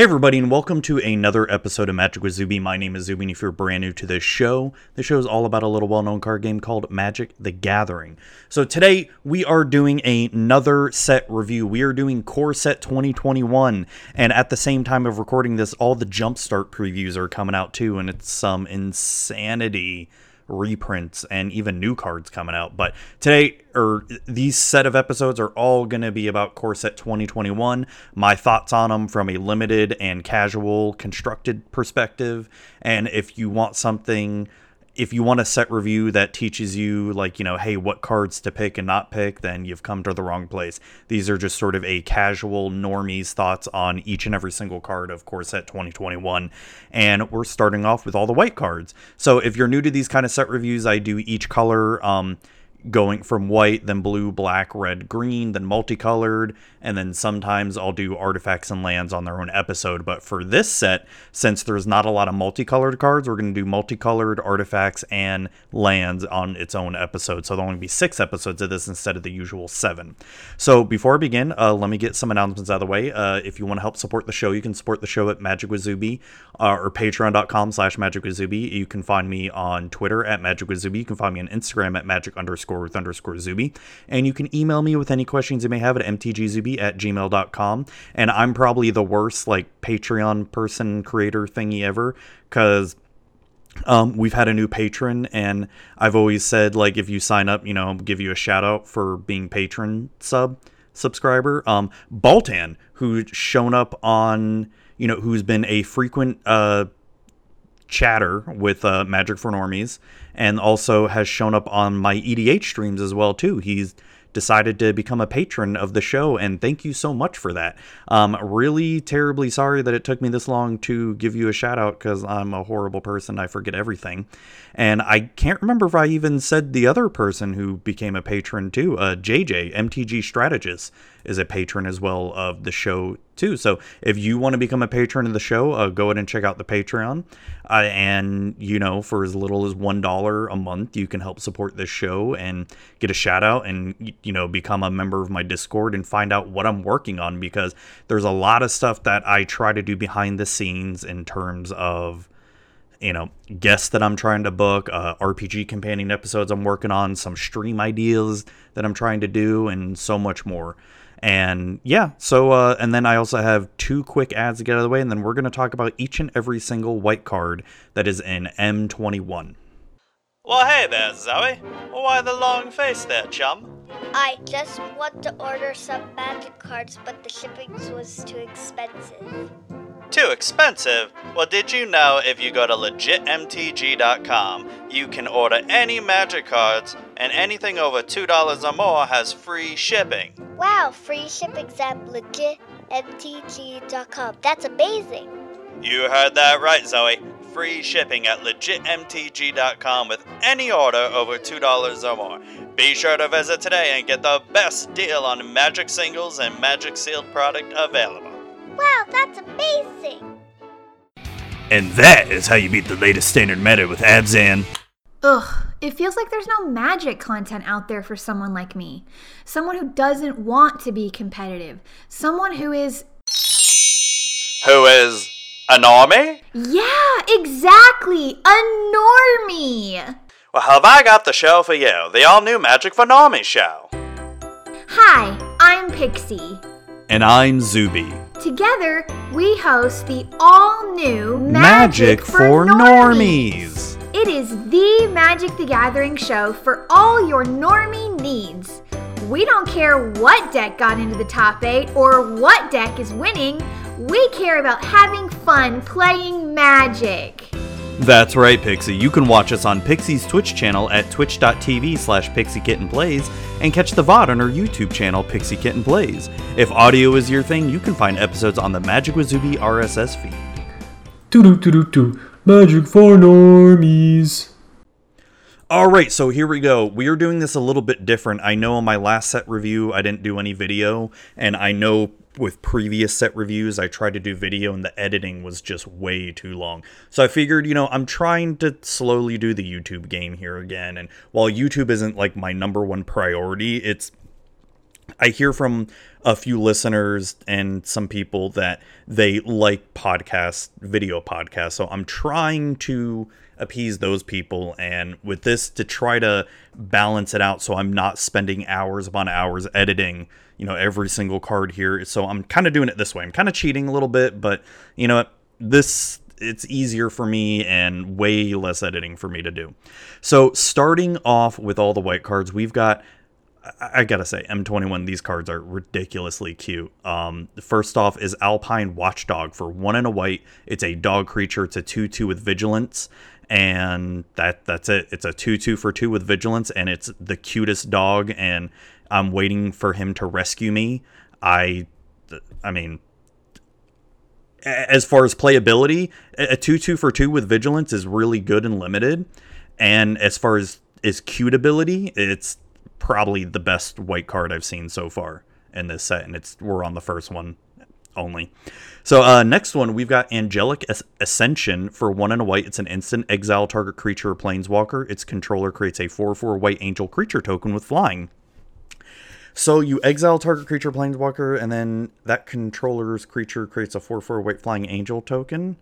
Hey everybody, and welcome to another episode of Magic with Zuby. My name is Zuby, and if you're brand new to this show, the show is all about a little well-known card game called Magic: The Gathering. So today we are doing another set review. We are doing Core Set 2021, and at the same time of recording this, all the Jumpstart previews are coming out too, and it's some insanity reprints and even new cards coming out. But today, or these set of episodes are all going to be about Core Set 2021, my thoughts on them from a limited and casual constructed perspective. And if you want something if you want a set review that teaches you like you know hey what cards to pick and not pick then you've come to the wrong place. These are just sort of a casual normies thoughts on each and every single card of core set 2021 and we're starting off with all the white cards. So if you're new to these kind of set reviews i do each color um, going from white, then blue, black, red, green, then multicolored, and then sometimes I'll do artifacts and lands on their own episode. But for this set, since there's not a lot of multicolored cards, we're going to do multicolored artifacts and lands on its own episode. So there'll only be six episodes of this instead of the usual seven. So before I begin, uh, let me get some announcements out of the way. Uh, if you want to help support the show, you can support the show at Magic with uh, or patreon.com slash Magic with Zuby. You can find me on Twitter at Magic with Zuby. You can find me on Instagram at Magic underscore with underscore Zuby. And you can email me with any questions you may have at mtgzuby at gmail.com. And I'm probably the worst, like, Patreon person creator thingy ever because. Um, we've had a new patron, and I've always said like if you sign up, you know, give you a shout out for being patron sub subscriber. Um, Baltan, who's shown up on, you know, who's been a frequent uh chatter with uh, Magic for Normies, and also has shown up on my EDH streams as well too. He's decided to become a patron of the show, and thank you so much for that. Um, really terribly sorry that it took me this long to give you a shout out because I'm a horrible person. I forget everything. And I can't remember if I even said the other person who became a patron too. Uh, JJ, MTG Strategist, is a patron as well of the show too. So if you want to become a patron of the show, uh, go ahead and check out the Patreon. Uh, and you know, for as little as one dollar a month, you can help support this show and get a shout out, and you know, become a member of my Discord and find out what I'm working on because there's a lot of stuff that I try to do behind the scenes in terms of you know guests that i'm trying to book uh, rpg companion episodes i'm working on some stream ideas that i'm trying to do and so much more and yeah, so, uh, and then I also have two quick ads to get out of the way, and then we're going to talk about each and every single white card that is in M21. Well, hey there, Zoe. Why the long face there, chum? I just want to order some magic cards, but the shipping was too expensive. Too expensive? Well, did you know if you go to legitmtg.com, you can order any magic cards, and anything over $2 or more has free shipping? Wow, free shipping at legitmtg.com. That's amazing. You heard that right, Zoe. Free shipping at legitmtg.com with any order over $2 or more. Be sure to visit today and get the best deal on magic singles and magic sealed product available. Wow, that's amazing! And that is how you beat the latest standard meta with Abzan. Ugh, it feels like there's no magic content out there for someone like me. Someone who doesn't want to be competitive. Someone who is. Who is. a normie? Yeah, exactly! A normie! Well, have I got the show for you? The all new Magic for Normie show. Hi, I'm Pixie. And I'm Zuby. Together, we host the all new Magic, Magic for, for normies. normies. It is the Magic the Gathering show for all your normie needs. We don't care what deck got into the top 8 or what deck is winning, we care about having fun playing Magic. That's right, Pixie. You can watch us on Pixie's Twitch channel at twitch.tv slash pixiekittenplays and catch the VOD on our YouTube channel, Pixie Kitten Plays. If audio is your thing, you can find episodes on the Magic with Zuby RSS feed. Doo-doo-doo-doo-doo. Magic for normies. All right, so here we go. We are doing this a little bit different. I know in my last set review, I didn't do any video, and I know with previous set reviews, I tried to do video and the editing was just way too long. So I figured, you know, I'm trying to slowly do the YouTube game here again. And while YouTube isn't like my number one priority, it's I hear from a few listeners and some people that they like podcast, video podcasts. So I'm trying to appease those people. And with this, to try to balance it out so I'm not spending hours upon hours editing, you know, every single card here. So I'm kind of doing it this way. I'm kind of cheating a little bit, but you know? This it's easier for me and way less editing for me to do. So starting off with all the white cards, we've got I gotta say, M21, these cards are ridiculously cute. Um, first off is Alpine Watchdog for one and a white. It's a dog creature. It's a 2 2 with vigilance. And that that's it. It's a 2 2 for 2 with vigilance. And it's the cutest dog. And I'm waiting for him to rescue me. I, I mean, as far as playability, a 2 2 for 2 with vigilance is really good and limited. And as far as is cute ability, it's probably the best white card I've seen so far in this set, and it's we're on the first one only. So uh, next one we've got Angelic Ascension for one and a white. It's an instant exile target creature or planeswalker. Its controller creates a four four white angel creature token with flying. So you exile target creature planeswalker, and then that controller's creature creates a four four white flying angel token.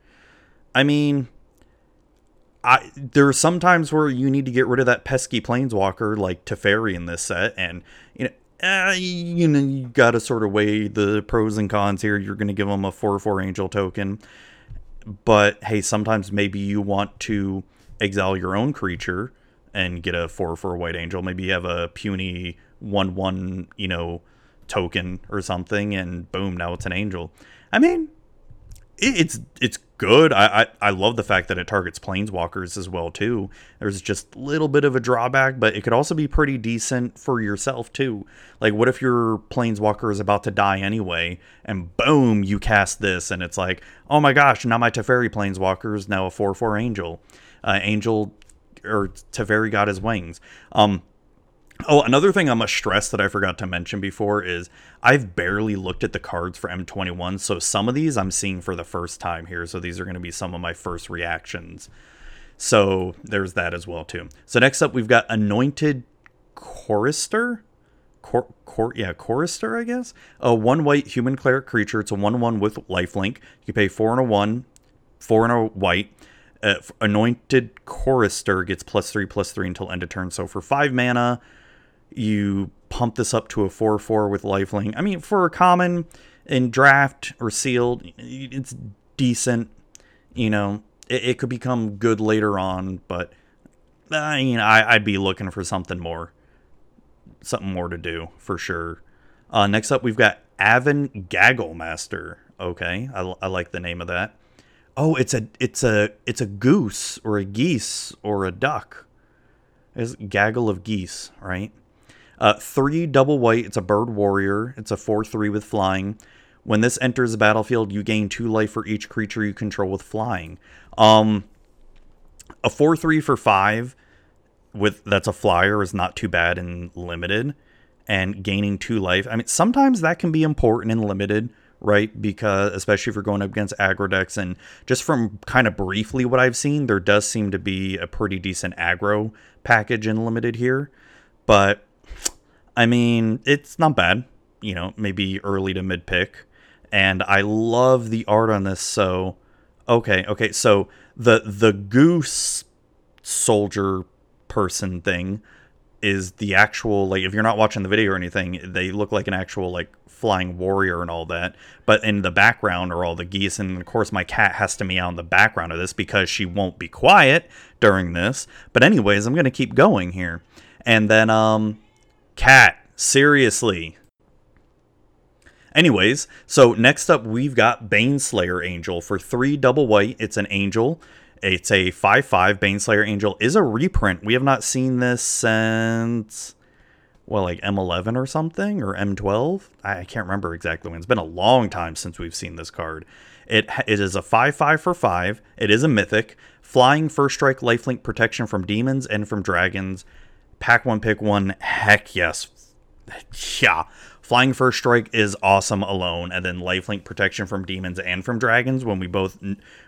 I mean, I there are some times where you need to get rid of that pesky planeswalker like Teferi in this set, and you know. Uh, you know, you got to sort of weigh the pros and cons here. You're going to give them a 4 4 angel token. But hey, sometimes maybe you want to exile your own creature and get a 4 4 white angel. Maybe you have a puny 1 1, you know, token or something, and boom, now it's an angel. I mean, it's it's good. I, I, I love the fact that it targets planeswalkers as well too. There's just a little bit of a drawback, but it could also be pretty decent for yourself too. Like what if your planeswalker is about to die anyway, and boom, you cast this, and it's like, oh my gosh, now my Teferi planeswalker is now a four four angel, uh, angel or Teferi got his wings. Um, Oh, another thing I'm a stress that I forgot to mention before is I've barely looked at the cards for M21, so some of these I'm seeing for the first time here. So these are going to be some of my first reactions. So there's that as well too. So next up we've got Anointed Chorister. Cor, cor, yeah, Chorister, I guess. A one white human cleric creature. It's a one one with lifelink. You pay four and a one, four and a white. Uh, anointed Chorister gets plus three plus three until end of turn. So for five mana, you pump this up to a 4 4 with lifelink. I mean, for a common in draft or sealed, it's decent. You know, it, it could become good later on, but I mean, I, I'd be looking for something more. Something more to do for sure. Uh, next up, we've got Aven Gaggle Master. Okay, I, I like the name of that. Oh, it's a it's a it's a goose or a geese or a duck. It's gaggle of geese, right? Uh, three double white. It's a bird warrior. It's a 4 3 with flying. When this enters the battlefield, you gain two life for each creature you control with flying. Um, a 4 3 for 5 with that's a flyer is not too bad in limited. And gaining two life. I mean, sometimes that can be important in limited, right? Because especially if you're going up against aggro decks, and just from kind of briefly what I've seen, there does seem to be a pretty decent aggro package in limited here. But I mean, it's not bad. You know, maybe early to mid pick. And I love the art on this. So, okay, okay. So the the goose soldier person thing is the actual like if you're not watching the video or anything they look like an actual like flying warrior and all that but in the background are all the geese and of course my cat has to meow in the background of this because she won't be quiet during this but anyways i'm gonna keep going here and then um Cat, seriously. Anyways, so next up we've got Baneslayer Angel for three double white. It's an angel. It's a 5 5 Baneslayer Angel. Is a reprint. We have not seen this since, well, like M11 or something, or M12. I can't remember exactly when. It's been a long time since we've seen this card. It, it is a 5 5 for 5. It is a mythic. Flying, first strike, lifelink protection from demons and from dragons pack one, pick one. Heck yes. Yeah. Flying First Strike is awesome alone, and then lifelink protection from demons and from dragons when we both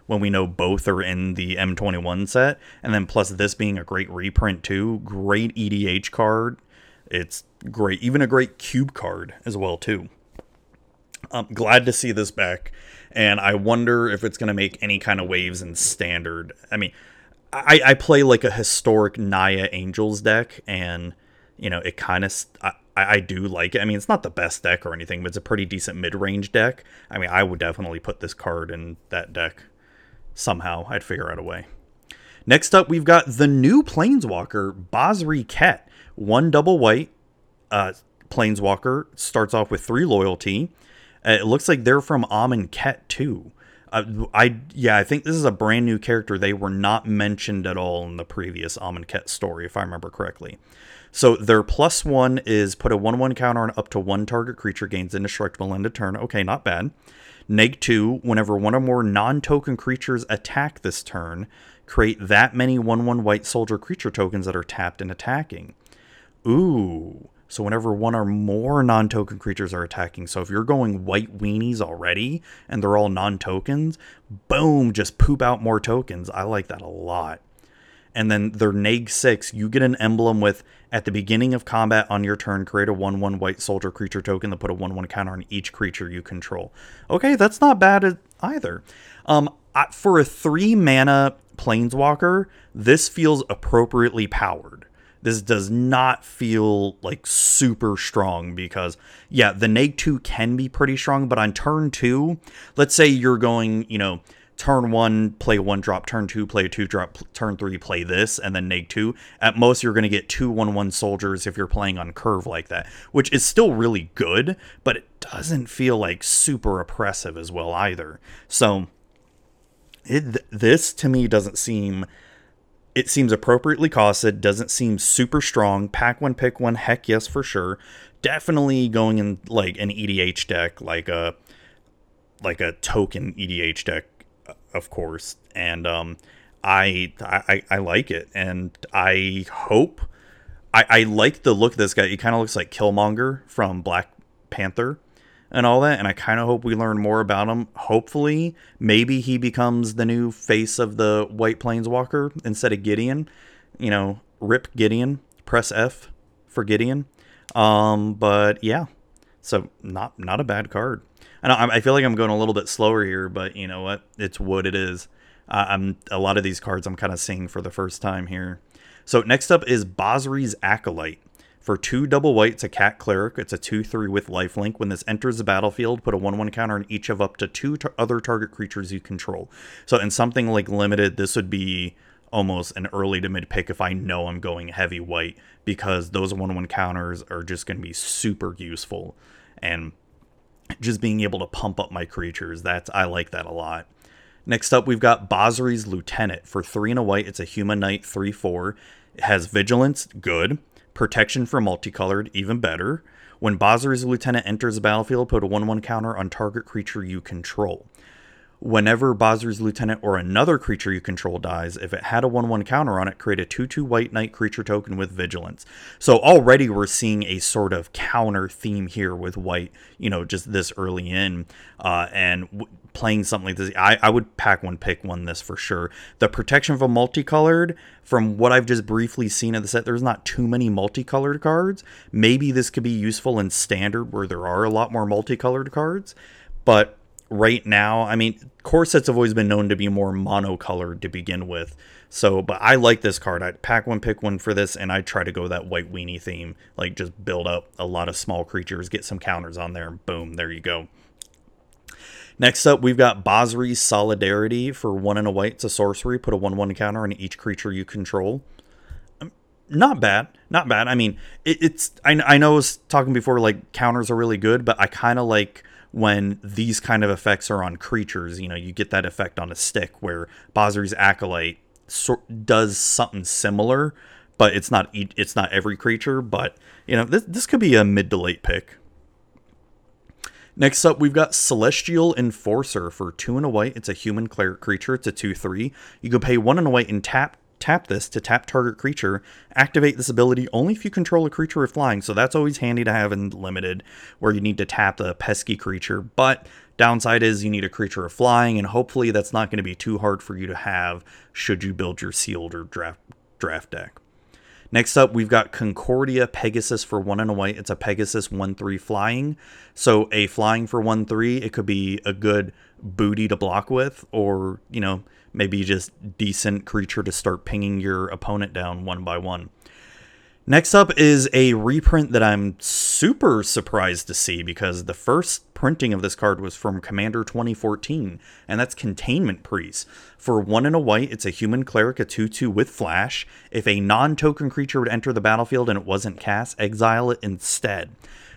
when we know both are in the M21 set, and then plus this being a great reprint too, great EDH card. It's great. Even a great cube card as well too. I'm glad to see this back, and I wonder if it's going to make any kind of waves in standard. I mean, I, I play like a historic Naya Angels deck, and you know it kind of I, I do like it. I mean, it's not the best deck or anything, but it's a pretty decent mid range deck. I mean, I would definitely put this card in that deck somehow. I'd figure out a way. Next up, we've got the new Planeswalker, Basri Ket. One double white uh, Planeswalker starts off with three loyalty. Uh, it looks like they're from Amonkhet too. Uh, I yeah, I think this is a brand new character. They were not mentioned at all in the previous Amonkhet story, if I remember correctly. So their plus one is put a one one counter on up to one target creature gains indestructible end of turn. Okay, not bad. Neg two, whenever one or more non-token creatures attack this turn, create that many one one white soldier creature tokens that are tapped and attacking. Ooh. So whenever one or more non-token creatures are attacking, so if you're going white weenies already and they're all non-tokens, boom, just poop out more tokens. I like that a lot. And then their neg 6, you get an emblem with at the beginning of combat on your turn, create a 1 1 white soldier creature token that put a 1 1 counter on each creature you control. Okay, that's not bad either. Um, for a 3 mana planeswalker, this feels appropriately powered this does not feel like super strong because yeah the neg 2 can be pretty strong but on turn 2 let's say you're going you know turn 1 play one drop turn 2 play 2 drop turn 3 play this and then neg 2 at most you're going to get two 1 1 soldiers if you're playing on curve like that which is still really good but it doesn't feel like super oppressive as well either. So it, this to me doesn't seem it seems appropriately costed, doesn't seem super strong. Pack one, pick one, heck yes for sure. Definitely going in like an EDH deck, like a like a token EDH deck, of course. And um, I, I I like it, and I hope I, I like the look of this guy. He kind of looks like Killmonger from Black Panther and all that. And I kind of hope we learn more about him. Hopefully, maybe he becomes the new face of the White Planeswalker instead of Gideon. You know, rip Gideon, press F for Gideon. Um, but yeah, so not not a bad card. And I, I feel like I'm going a little bit slower here, but you know what? It's what it is. Uh, I'm a lot of these cards I'm kind of seeing for the first time here. So next up is Basri's Acolyte. For two double whites, a cat cleric, it's a 2 3 with lifelink. When this enters the battlefield, put a 1 1 counter on each of up to two other target creatures you control. So, in something like limited, this would be almost an early to mid pick if I know I'm going heavy white because those 1 1 counters are just going to be super useful. And just being able to pump up my creatures, that's I like that a lot. Next up, we've got Basri's Lieutenant. For 3 and a white, it's a human knight 3 4. It has vigilance, good. Protection for multicolored, even better. When Basri's lieutenant enters the battlefield, put a 1 1 counter on target creature you control. Whenever Basri's lieutenant or another creature you control dies, if it had a 1 1 counter on it, create a 2 2 white knight creature token with vigilance. So already we're seeing a sort of counter theme here with white, you know, just this early in. Uh, and w- playing something like this, I, I would pack one, pick one this for sure. The protection of a multicolored, from what I've just briefly seen of the set, there's not too many multicolored cards. Maybe this could be useful in standard where there are a lot more multicolored cards, but right now, I mean, core sets have always been known to be more monocolored to begin with. So, but I like this card. I'd pack one, pick one for this, and I'd try to go that white weenie theme. Like, just build up a lot of small creatures, get some counters on there, and boom, there you go. Next up, we've got Basri's Solidarity for one and a white. It's a sorcery. Put a 1 1 counter on each creature you control. Um, not bad. Not bad. I mean, it, it's. I, I know I was talking before, like, counters are really good, but I kind of like when these kind of effects are on creatures. You know, you get that effect on a stick where Basri's Acolyte so, does something similar, but it's not it's not every creature. But you know, this this could be a mid to late pick. Next up, we've got Celestial Enforcer for two and a white. It's a human cleric creature. It's a 2 3. You can pay one and a white and tap tap this to tap target creature. Activate this ability only if you control a creature with flying. So that's always handy to have in limited, where you need to tap the pesky creature. But downside is you need a creature of flying, and hopefully that's not going to be too hard for you to have should you build your sealed or draft draft deck. Next up, we've got Concordia Pegasus for one and a white. It's a Pegasus 1 3 flying. So, a flying for 1 3, it could be a good booty to block with, or, you know, maybe just decent creature to start pinging your opponent down one by one. Next up is a reprint that I'm super surprised to see because the first printing of this card was from Commander 2014, and that's Containment Priest. For one and a white, it's a human cleric, a 2 2 with flash. If a non token creature would enter the battlefield and it wasn't cast, exile it instead.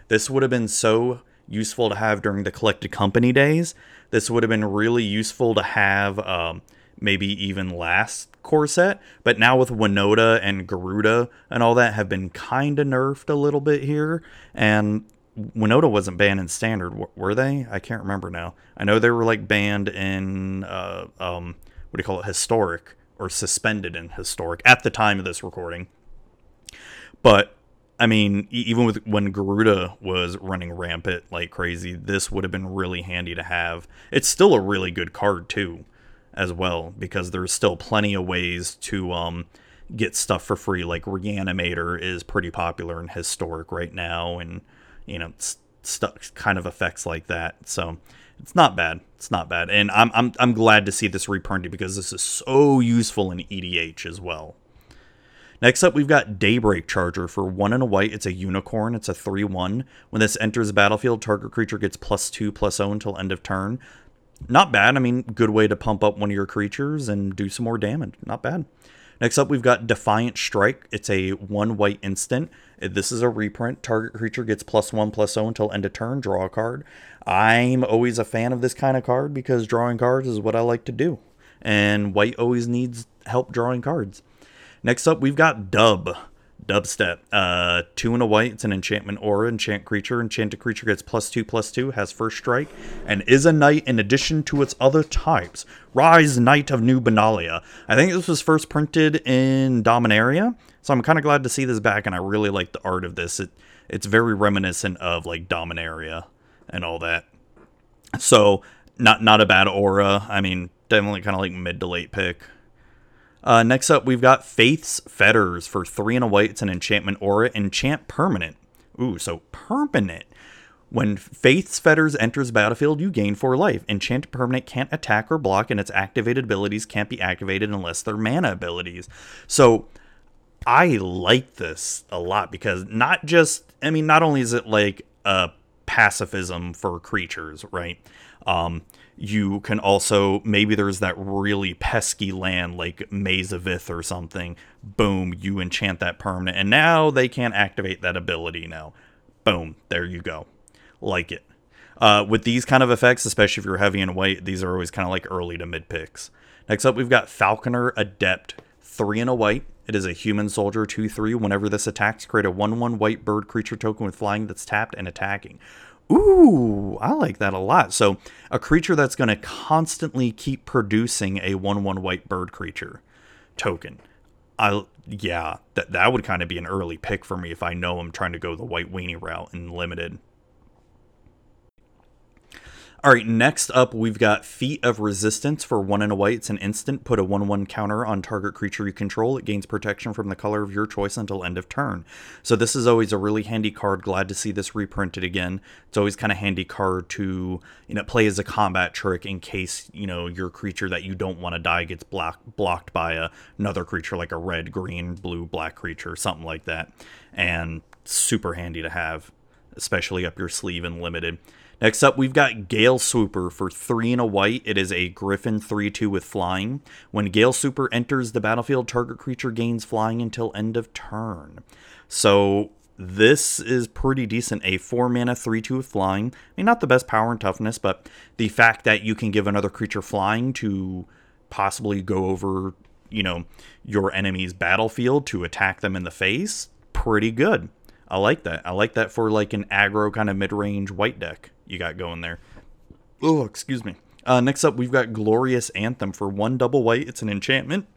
This would have been so useful to have during the collected company days. This would have been really useful to have. Um, maybe even last core set. But now with Winota and Gyruda and all that have been kind of nerfed a little bit here. And Winota wasn't banned in standard, were they? I can't remember now. I know they were like banned in uh, um, what do you call it, historic or suspended in historic at the time of this recording. But I mean, even with when Gyruda was running rampant like crazy, this would have been really handy to have. It's still a really good card too as well because there's still plenty of ways to um, get stuff for free. Like Reanimator is pretty popular in historic right now, and you know stuff kind of effects like that. So it's not bad. It's not bad, and I'm I'm I'm glad to see this reprinted because this is so useful in EDH as well. Next up, we've got Daybreak Charger for one and a white. It's a unicorn. It's a 3 1. When this enters the battlefield, target creature gets plus 2 plus 0 until end of turn not bad. I mean, good way to pump up one of your creatures and do some more damage. Not bad. Next up, we've got Defiant Strike. It's a one white instant. This is a reprint. Target creature gets plus one plus zero until end of turn. Draw a card. I'm always a fan of this kind of card because drawing cards is what I like to do. And white always needs help drawing cards. Next up, we've got Dub. Dubstep. Uh, two and a white. It's an enchantment aura. Enchant creature. Enchanted creature gets plus two, plus two. Has first strike, and is a knight in addition to its other types. Rise, Knight of New Benalia. I think this was first printed in Dominaria, so I'm kind of glad to see this back, and I really like the art of this. It it's very reminiscent of like Dominaria and all that. So not not a bad aura. I mean, definitely kind of like mid to late pick. Uh, next up, we've got Faith's Fetters for three and a white. It's an enchantment aura. Enchant permanent. Ooh, so permanent. When Faith's Fetters enters battlefield, you gain four life. Enchanted permanent can't attack or block, and its activated abilities can't be activated unless they're mana abilities. So I like this a lot because not just, I mean, not only is it like a pacifism for creatures, right? Um, you can also maybe there's that really pesky land like Maze of Ith or something. Boom, you enchant that permanent, and now they can't activate that ability now. Boom, there you go. Like it. Uh, with these kind of effects, especially if you're heavy and white, these are always kind of like early to mid picks. Next up, we've got Falconer Adept, three and a white. It is a human soldier 2 3. Whenever this attacks, create a 1 1 white bird creature token with flying that's tapped and attacking. Ooh, I like that a lot. So, a creature that's going to constantly keep producing a 1 1 white bird creature token. I yeah, that that would kind of be an early pick for me if I know I'm trying to go the white weenie route in limited. All right, next up, we've got Feat of Resistance for one and a white. It's an instant. Put a 1 1 counter on target creature you control. It gains protection from the color of your choice until end of turn. So, this is always a really handy card. Glad to see this reprinted again. It's always kind of handy card to you know play as a combat trick in case you know your creature that you don't want to die gets block, blocked by a, another creature like a red, green, blue, black creature, something like that. And super handy to have, especially up your sleeve and limited. Next up, we've got Gale Swooper for three and a white. It is a Griffin 3 2 with flying. When Gale Swooper enters the battlefield, target creature gains flying until end of turn. So this is pretty decent. A 4 mana 3 2 with flying. I mean, not the best power and toughness, but the fact that you can give another creature flying to possibly go over, you know, your enemy's battlefield to attack them in the face, pretty good. I like that. I like that for like an aggro kind of mid range white deck you got going there. Oh, excuse me. Uh, next up, we've got Glorious Anthem for one double white. It's an enchantment.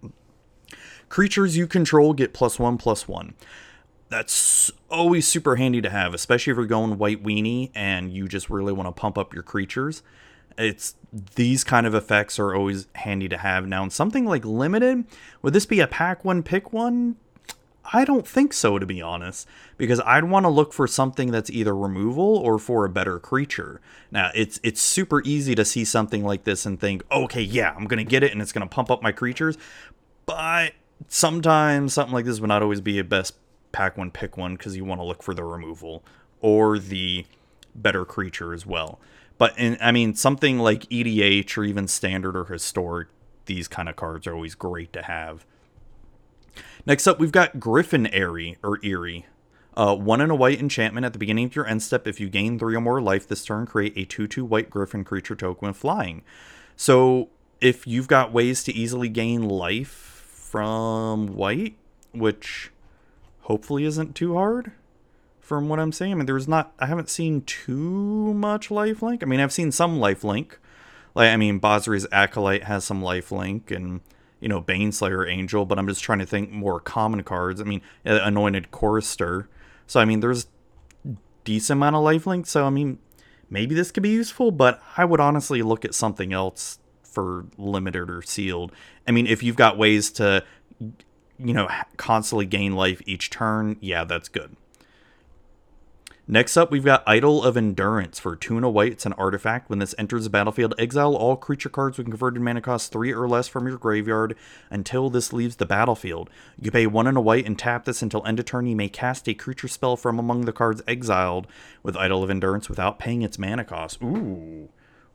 Creatures you control get plus one, plus one. That's always super handy to have, especially if you're going white weenie and you just really want to pump up your creatures. It's these kind of effects are always handy to have. Now, in something like limited, would this be a pack one, pick one? I don't think so, to be honest, because I'd want to look for something that's either removal or for a better creature. Now, it's it's super easy to see something like this and think, okay, yeah, I'm gonna get it and it's gonna pump up my creatures, but sometimes something like this would not always be a best pack one pick one because you want to look for the removal or the better creature as well. But in, I mean, something like EDH or even standard or historic, these kind of cards are always great to have. Next up, we've got Griffin Airy or Eerie. Uh, one in a white enchantment at the beginning of your end step. If you gain three or more life this turn, create a 2 2 white Griffin creature token flying. So if you've got ways to easily gain life from white, which hopefully isn't too hard from what I'm saying. I mean, there's not, I haven't seen too much lifelink. I mean, I've seen some lifelink. Like, I mean, Basri's Acolyte has some lifelink and you know, Baneslayer Angel, but I'm just trying to think more common cards. I mean, Anointed Chorister. So, I mean, there's decent amount of lifelink. So, I mean, maybe this could be useful, but I would honestly look at something else for limited or sealed. I mean, if you've got ways to, you know, constantly gain life each turn, yeah, that's good. Next up, we've got Idol of Endurance for Tuna White. It's an artifact. When this enters the battlefield, exile all creature cards with converted mana cost 3 or less from your graveyard until this leaves the battlefield. You pay 1 and a white and tap this until end of turn. You may cast a creature spell from among the cards exiled with Idol of Endurance without paying its mana cost. Ooh.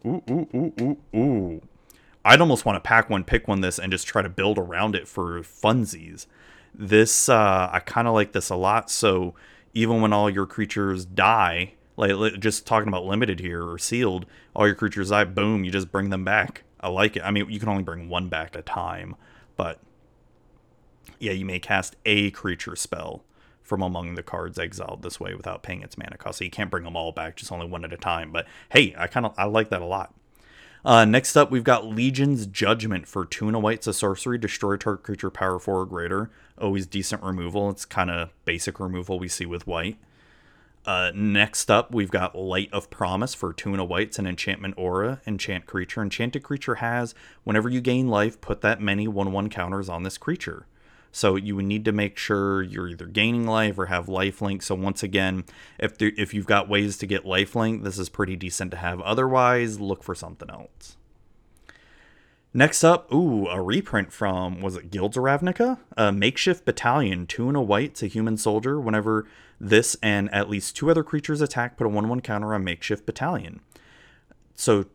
Ooh, ooh, ooh, ooh, ooh. I'd almost want to pack one, pick one this, and just try to build around it for funsies. This, uh, I kind of like this a lot, so even when all your creatures die, like just talking about limited here or sealed, all your creatures die, boom, you just bring them back. I like it. I mean, you can only bring one back at a time, but yeah, you may cast a creature spell from among the cards exiled this way without paying its mana cost. So you can't bring them all back, just only one at a time. But hey, I kind of I like that a lot. Uh, next up, we've got Legion's Judgment for Tuna White's a sorcery. Destroy target creature power 4 or greater. Always decent removal. It's kind of basic removal we see with white. Uh, next up, we've got Light of Promise for Tuna White's an enchantment aura. Enchant creature. Enchanted creature has, whenever you gain life, put that many 1 1 counters on this creature. So you would need to make sure you're either gaining life or have life link. So once again, if there, if you've got ways to get life link, this is pretty decent to have. Otherwise, look for something else. Next up, ooh, a reprint from was it Guilds of Ravnica? A makeshift battalion, two and a white to human soldier. Whenever this and at least two other creatures attack, put a one-one counter on makeshift battalion. So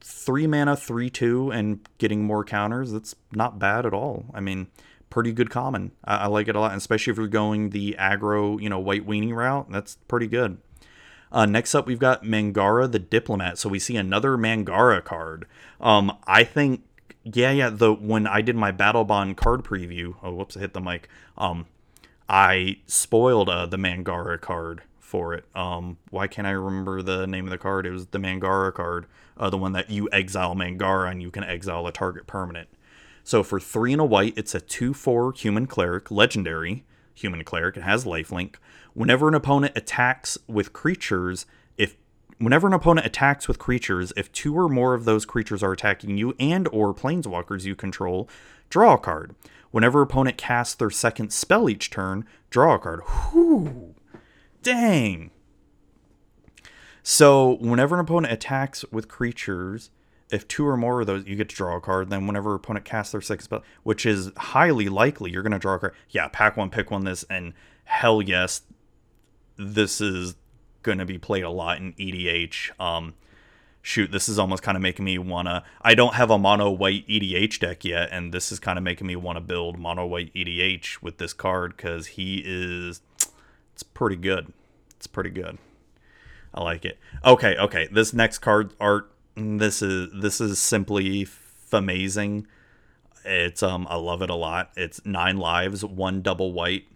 three mana, three two, and getting more counters. That's not bad at all. I mean, pretty good common. I, I like it a lot, especially if you're going the aggro, you know, white weenie route. That's pretty good. Uh, next up, we've got Mangara the Diplomat. So we see another Mangara card. Um, I think, yeah, yeah. The when I did my Battle Bond card preview, oh, whoops, I hit the mic. Um, I spoiled uh, the Mangara card for it. Um, why can't I remember the name of the card? It was the Mangara card, uh, the one that you exile Mangara and you can exile a target permanent. So for three and a white, it's a 2 4 human cleric, legendary human cleric. It has lifelink. Whenever an opponent attacks with creatures, if whenever an opponent attacks with creatures, if two or more of those creatures are attacking you and or planeswalkers you control, draw a card. Whenever opponent casts their second spell each turn, draw a card. Whoo! Dang. So whenever an opponent attacks with creatures, if two or more of those, you get to draw a card. Then whenever opponent casts their sixth spell, which is highly likely, you're going to draw a card. Yeah, pack one, pick one. This and hell yes, this is going to be played a lot in EDH. Um, shoot, this is almost kind of making me wanna. I don't have a mono white EDH deck yet, and this is kind of making me want to build mono white EDH with this card because he is. It's pretty good. It's pretty good. I like it. Okay, okay. This next card art this is this is simply amazing. It's um I love it a lot. It's nine lives, one double white.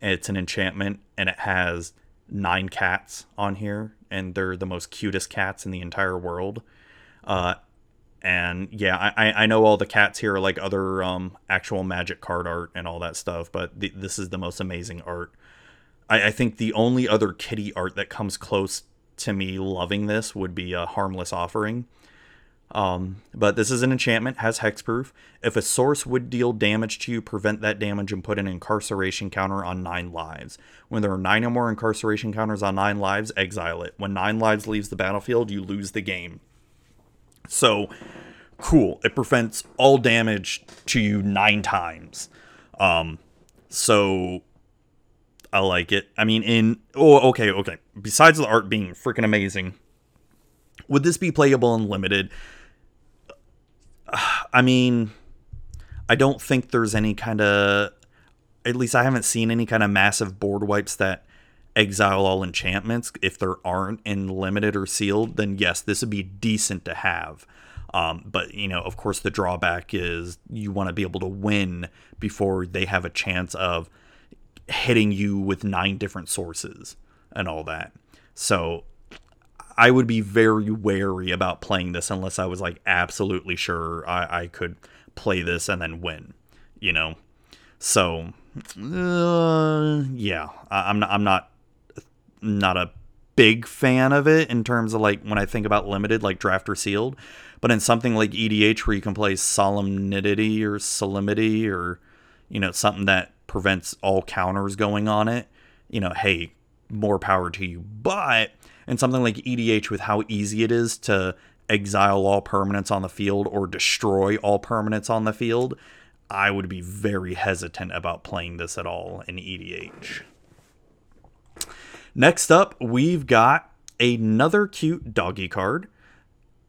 It's an enchantment and it has nine cats on here and they're the most cutest cats in the entire world. Uh and yeah, I, I know all the cats here are like other um, actual magic card art and all that stuff, but th- this is the most amazing art. I, I think the only other kitty art that comes close to me loving this would be a harmless offering. Um, but this is an enchantment, has hexproof. If a source would deal damage to you, prevent that damage and put an incarceration counter on nine lives. When there are nine or more incarceration counters on nine lives, exile it. When nine lives leaves the battlefield, you lose the game. So cool. It prevents all damage to you nine times. Um, so I like it. I mean, in oh, okay, okay. Besides the art being freaking amazing, would this be playable in limited? I mean, I don't think there's any kind of, at least I haven't seen any kind of massive board wipes that exile all enchantments. If there aren't in limited or sealed, then yes, this would be decent to have. Um, but you know, of course, the drawback is you want to be able to win before they have a chance of hitting you with nine different sources and all that. So I would be very wary about playing this unless I was like absolutely sure I, I could play this and then win, you know. So uh, yeah, I, I'm not I'm not not a big fan of it in terms of like when I think about limited like draft or sealed, but in something like EDH where you can play solemnity or solemnity or you know something that prevents all counters going on it, you know, hey, more power to you. But in something like EDH with how easy it is to exile all permanents on the field or destroy all permanents on the field, I would be very hesitant about playing this at all in EDH. Next up, we've got another cute doggy card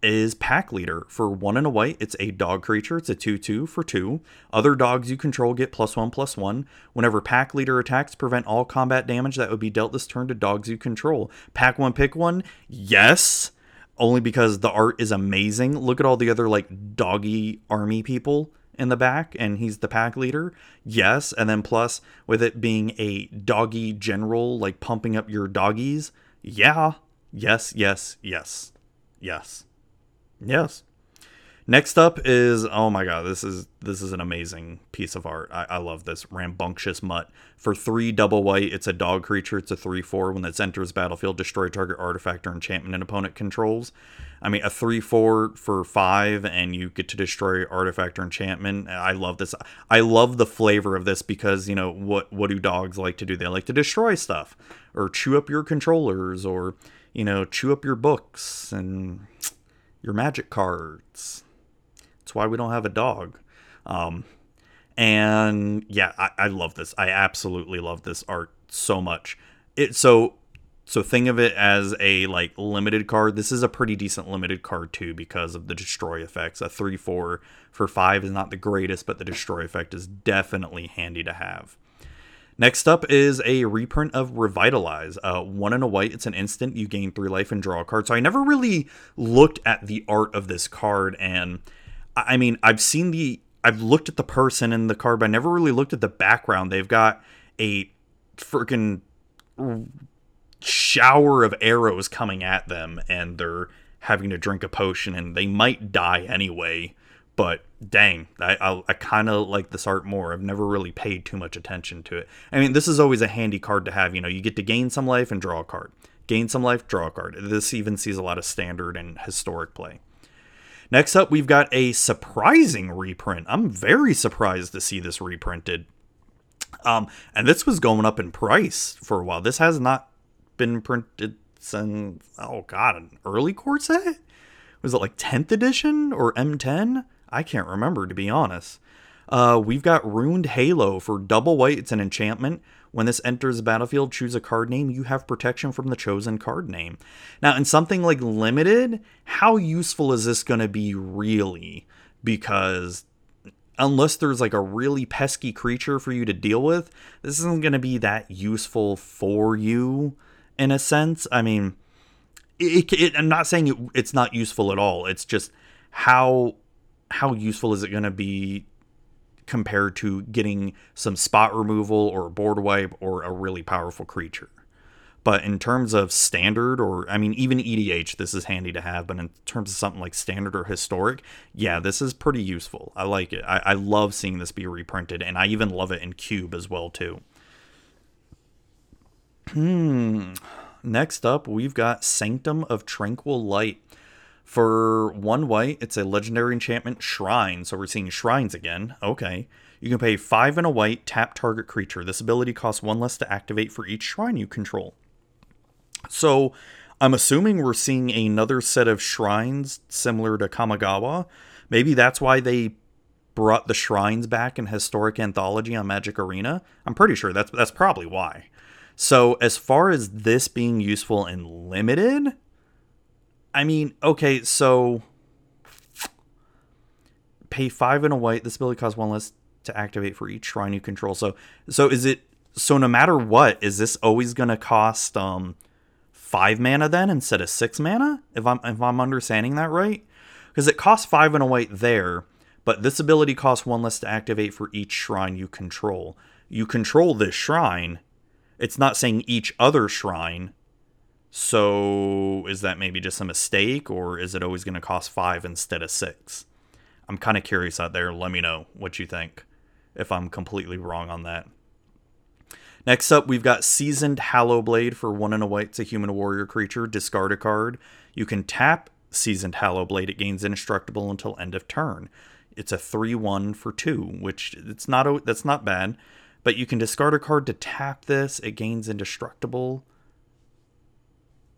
is Pack Leader. For one and a white, it's a dog creature. It's a 2 2 for two. Other dogs you control get plus one plus one. Whenever Pack Leader attacks, prevent all combat damage that would be dealt this turn to dogs you control. Pack one, pick one? Yes. Only because the art is amazing. Look at all the other like doggy army people in the back, and he's the pack leader. Yes. And then plus, with it being a doggy general, like pumping up your doggies. Yeah. Yes, yes, yes, yes. Yes. Next up is oh my god, this is this is an amazing piece of art. I, I love this rambunctious mutt. For three double white, it's a dog creature. It's a three four. When it enters battlefield, destroy target artifact or enchantment an opponent controls. I mean, a three four for five, and you get to destroy artifact or enchantment. I love this. I love the flavor of this because you know what what do dogs like to do? They like to destroy stuff or chew up your controllers or you know chew up your books and your magic cards. That's why we don't have a dog. Um, and yeah, I, I love this. I absolutely love this art so much. It so so think of it as a like limited card. This is a pretty decent limited card too because of the destroy effects. A three four for five is not the greatest, but the destroy effect is definitely handy to have. Next up is a reprint of Revitalize. Uh, one in a white, it's an instant. You gain three life and draw a card. So I never really looked at the art of this card, and I mean, I've seen the, I've looked at the person in the card, but I never really looked at the background. They've got a freaking shower of arrows coming at them, and they're having to drink a potion, and they might die anyway but dang, I I, I kind of like this art more. I've never really paid too much attention to it. I mean, this is always a handy card to have. You know, you get to gain some life and draw a card. Gain some life, draw a card. This even sees a lot of standard and historic play. Next up, we've got a surprising reprint. I'm very surprised to see this reprinted. Um, and this was going up in price for a while. This has not been printed since oh god, an early core set. Was it like 10th edition or M10? I can't remember, to be honest. Uh, we've got Runed Halo for double white. It's an enchantment. When this enters the battlefield, choose a card name. You have protection from the chosen card name. Now, in something like limited, how useful is this going to be really? Because unless there's like a really pesky creature for you to deal with, this isn't going to be that useful for you in a sense. I mean, it, it, I'm not saying it, it's not useful at all. It's just how how useful is it going to be compared to getting some spot removal or board wipe or a really powerful creature. But in terms of standard, or I mean, even EDH, this is handy to have. But in terms of something like standard or historic, yeah, this is pretty useful. I like it. I, I love seeing this be reprinted, and I even love it in Cube as well too. Hmm. Next up, we've got Sanctum of Tranquil Light. For one white, it's a legendary enchantment shrine. So we're seeing shrines again. Okay. You can pay five and a white, tap target creature. This ability costs one less to activate for each shrine you control. So I'm assuming we're seeing another set of shrines similar to Kamigawa. Maybe that's why they brought the shrines back in historic anthology on Magic Arena. I'm pretty sure that's that's probably why. So as far as this being useful and limited, I mean, okay, so pay five and a white. This ability costs one less to activate for each shrine you control. So, so is it? So no matter what, is this always going to cost um five mana then instead of six mana? If I'm if I'm understanding that right, because it costs five and a white there, but this ability costs one less to activate for each shrine you control. You control this shrine. It's not saying each other shrine. So is that maybe just a mistake, or is it always going to cost five instead of six? I'm kind of curious out there. Let me know what you think if I'm completely wrong on that. Next up, we've got Seasoned Hallowblade for one and a white. to human warrior creature. Discard a card. You can tap Seasoned Hallowblade. It gains indestructible until end of turn. It's a three-one for two, which it's not that's not bad. But you can discard a card to tap this. It gains indestructible.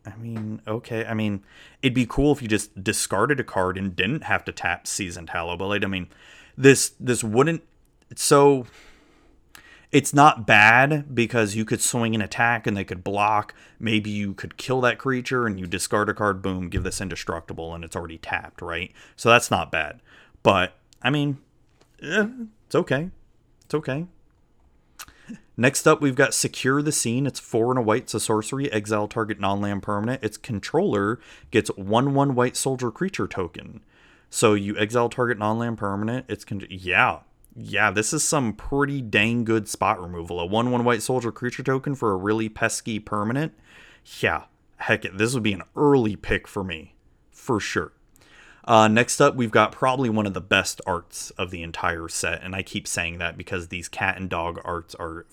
I mean, okay. I mean, it'd be cool if you just discarded a card and didn't have to tap Seasoned Hallowblade. I mean, this this wouldn't so it's not bad because you could swing an attack and they could block. Maybe you could kill that creature and you discard a card, boom, give this indestructible, and it's already tapped, right? So that's not bad. But I mean, eh, it's okay. It's okay. Next up, we've got Secure the Scene. It's four and a white. It's a sorcery. Exile target non-land permanent. Its controller gets one one white soldier creature token. So you exile target non-land permanent. It's con- yeah, yeah. This is some pretty dang good spot removal. A one one white soldier creature token for a really pesky permanent. Yeah, heck, this would be an early pick for me, for sure. Uh, next up, we've got probably one of the best arts of the entire set, and I keep saying that because these cat and dog arts are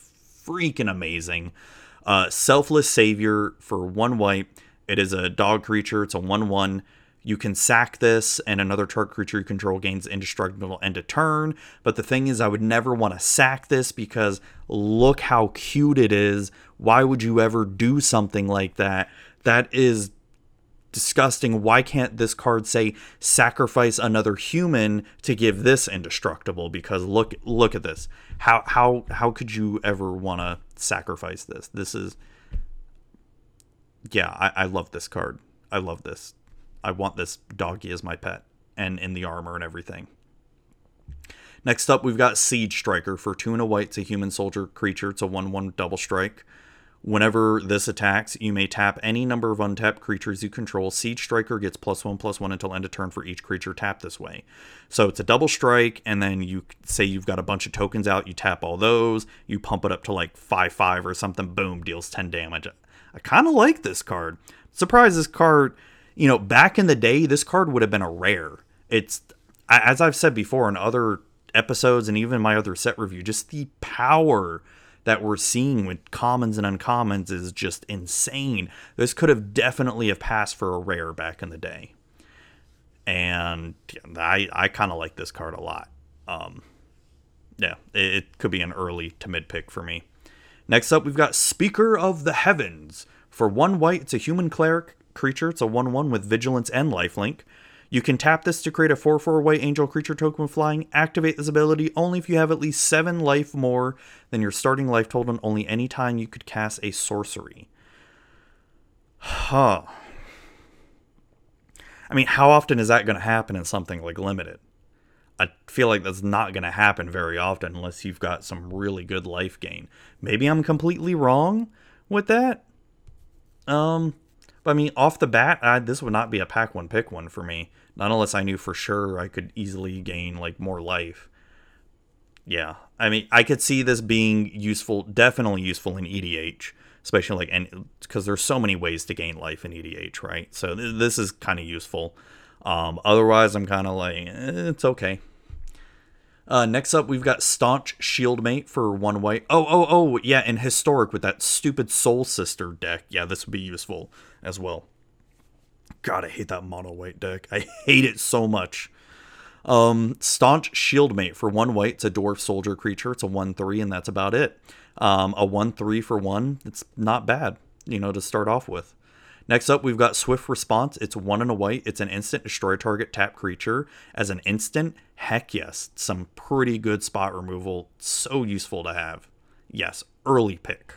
freaking amazing. Uh, Selfless Savior for one white. It is a dog creature. It's a 1 1. You can sack this, and another target creature you control gains indestructible end of turn. But the thing is, I would never want to sack this because look how cute it is. Why would you ever do something like that? That is disgusting. Why can't this card say sacrifice another human to give this indestructible? Because look look at this. How how how could you ever want to sacrifice this? This is yeah, I, I love this card. I love this. I want this doggy as my pet and in the armor and everything. Next up, we've got Siege Striker for two and a white. It's a human soldier creature. It's a 1 1 double strike. Whenever this attacks, you may tap any number of untapped creatures you control. Siege Striker gets plus one plus one until end of turn for each creature tapped this way. So it's a double strike, and then you say you've got a bunch of tokens out, you tap all those, you pump it up to like 5 5 or something, boom, deals 10 damage. I kind of like this card. Surprise, this card, you know, back in the day, this card would have been a rare. It's, as I've said before in other episodes and even my other set review, just the power that we're seeing with commons and uncommons is just insane. This could have definitely have passed for a rare back in the day. And I I kind of like this card a lot. Um, yeah, it, it could be an early to mid pick for me. Next up, we've got Speaker of the Heavens. For one white, it's a human cleric creature. It's a 1 1 with vigilance and lifelink. You can tap this to create a 4 4 white angel creature token with flying. Activate this ability only if you have at least 7 life more than your starting life total, and only any time you could cast a sorcery. Huh. I mean, how often is that going to happen in something like limited? I feel like that's not going to happen very often unless you've got some really good life gain. Maybe I'm completely wrong with that. Um, but I mean, off the bat, I, this would not be a pack one pick one for me. Not unless I knew for sure I could easily gain like more life. Yeah, I mean, I could see this being useful, definitely useful in EDH, especially like and because there's so many ways to gain life in EDH, right? So th- this is kind of useful. Um, otherwise, I'm kind of like eh, it's okay. Uh, next up, we've got Staunch Shieldmate for one white. Oh, oh, oh, yeah, and Historic with that stupid Soul Sister deck. Yeah, this would be useful as well. God, I hate that mono white deck. I hate it so much. Um, Staunch Shieldmate for one white. It's a dwarf soldier creature. It's a one three, and that's about it. Um, a one three for one. It's not bad, you know, to start off with. Next up, we've got Swift Response. It's one and a white. It's an instant destroy target tap creature. As an instant, heck yes, some pretty good spot removal. So useful to have. Yes, early pick.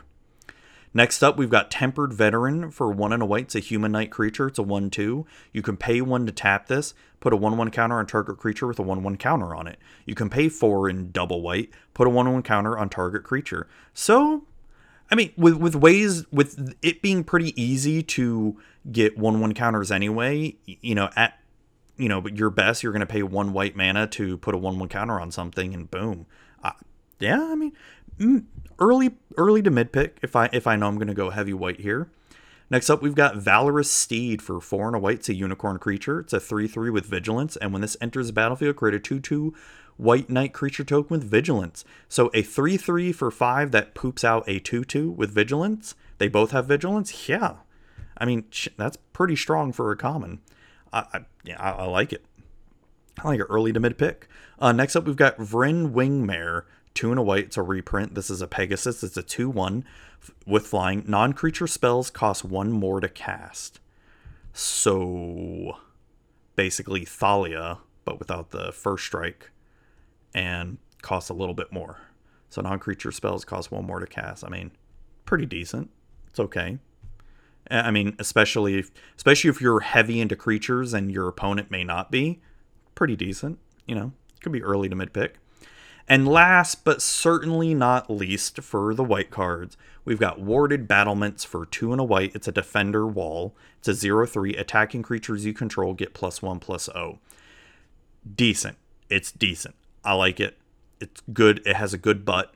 Next up, we've got Tempered Veteran for one and a white. It's a human knight creature. It's a 1 2. You can pay one to tap this, put a 1 1 counter on target creature with a 1 1 counter on it. You can pay four in double white, put a 1 1 counter on target creature. So, I mean, with, with ways, with it being pretty easy to get 1 1 counters anyway, you know, at you know, but your best, you're going to pay one white mana to put a 1 1 counter on something, and boom. Uh, yeah, I mean, mm, early early to mid pick if I if I know I'm going to go heavy white here. Next up, we've got Valorous Steed for four and a white. It's a unicorn creature. It's a 3 3 with vigilance. And when this enters the battlefield, create a 2 2 white knight creature token with vigilance. So a 3 3 for five that poops out a 2 2 with vigilance. They both have vigilance? Yeah. I mean, that's pretty strong for a common. I, I yeah, I, I, like it. I like it early to mid pick. Uh, next up, we've got Vryn Wingmare two and a white. It's a reprint. This is a Pegasus. It's a 2 1 with flying. Non creature spells cost one more to cast. So basically, Thalia, but without the first strike, and costs a little bit more. So non creature spells cost one more to cast. I mean, pretty decent. It's okay. I mean, especially if, especially if you're heavy into creatures and your opponent may not be, pretty decent. You know, could be early to mid pick. And last but certainly not least for the white cards, we've got Warded Battlements for two and a white. It's a defender wall. It's a 0 3. Attacking creatures you control get plus 1 plus 0. Decent. It's decent. I like it. It's good. It has a good butt.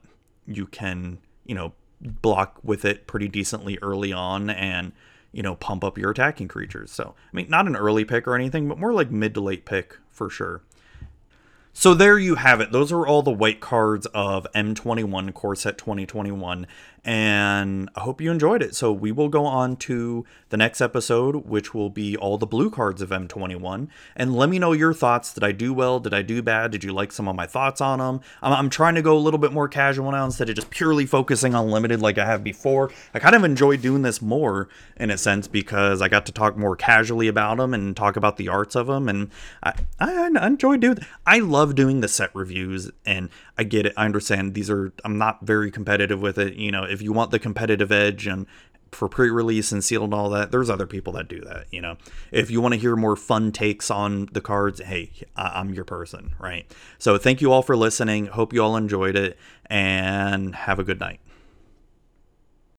You can, you know, block with it pretty decently early on and, you know, pump up your attacking creatures. So, I mean, not an early pick or anything, but more like mid to late pick for sure. So there you have it. Those are all the white cards of M21 Core Set 2021 and I hope you enjoyed it. So we will go on to the next episode, which will be all the blue cards of M21. And let me know your thoughts. Did I do well? Did I do bad? Did you like some of my thoughts on them? I'm, I'm trying to go a little bit more casual now instead of just purely focusing on limited like I have before. I kind of enjoy doing this more in a sense because I got to talk more casually about them and talk about the arts of them. And I, I, I enjoy doing. I love doing the set reviews, and I get it. I understand these are. I'm not very competitive with it. You know if you want the competitive edge and for pre-release and sealed and all that there's other people that do that you know if you want to hear more fun takes on the cards hey i'm your person right so thank you all for listening hope you all enjoyed it and have a good night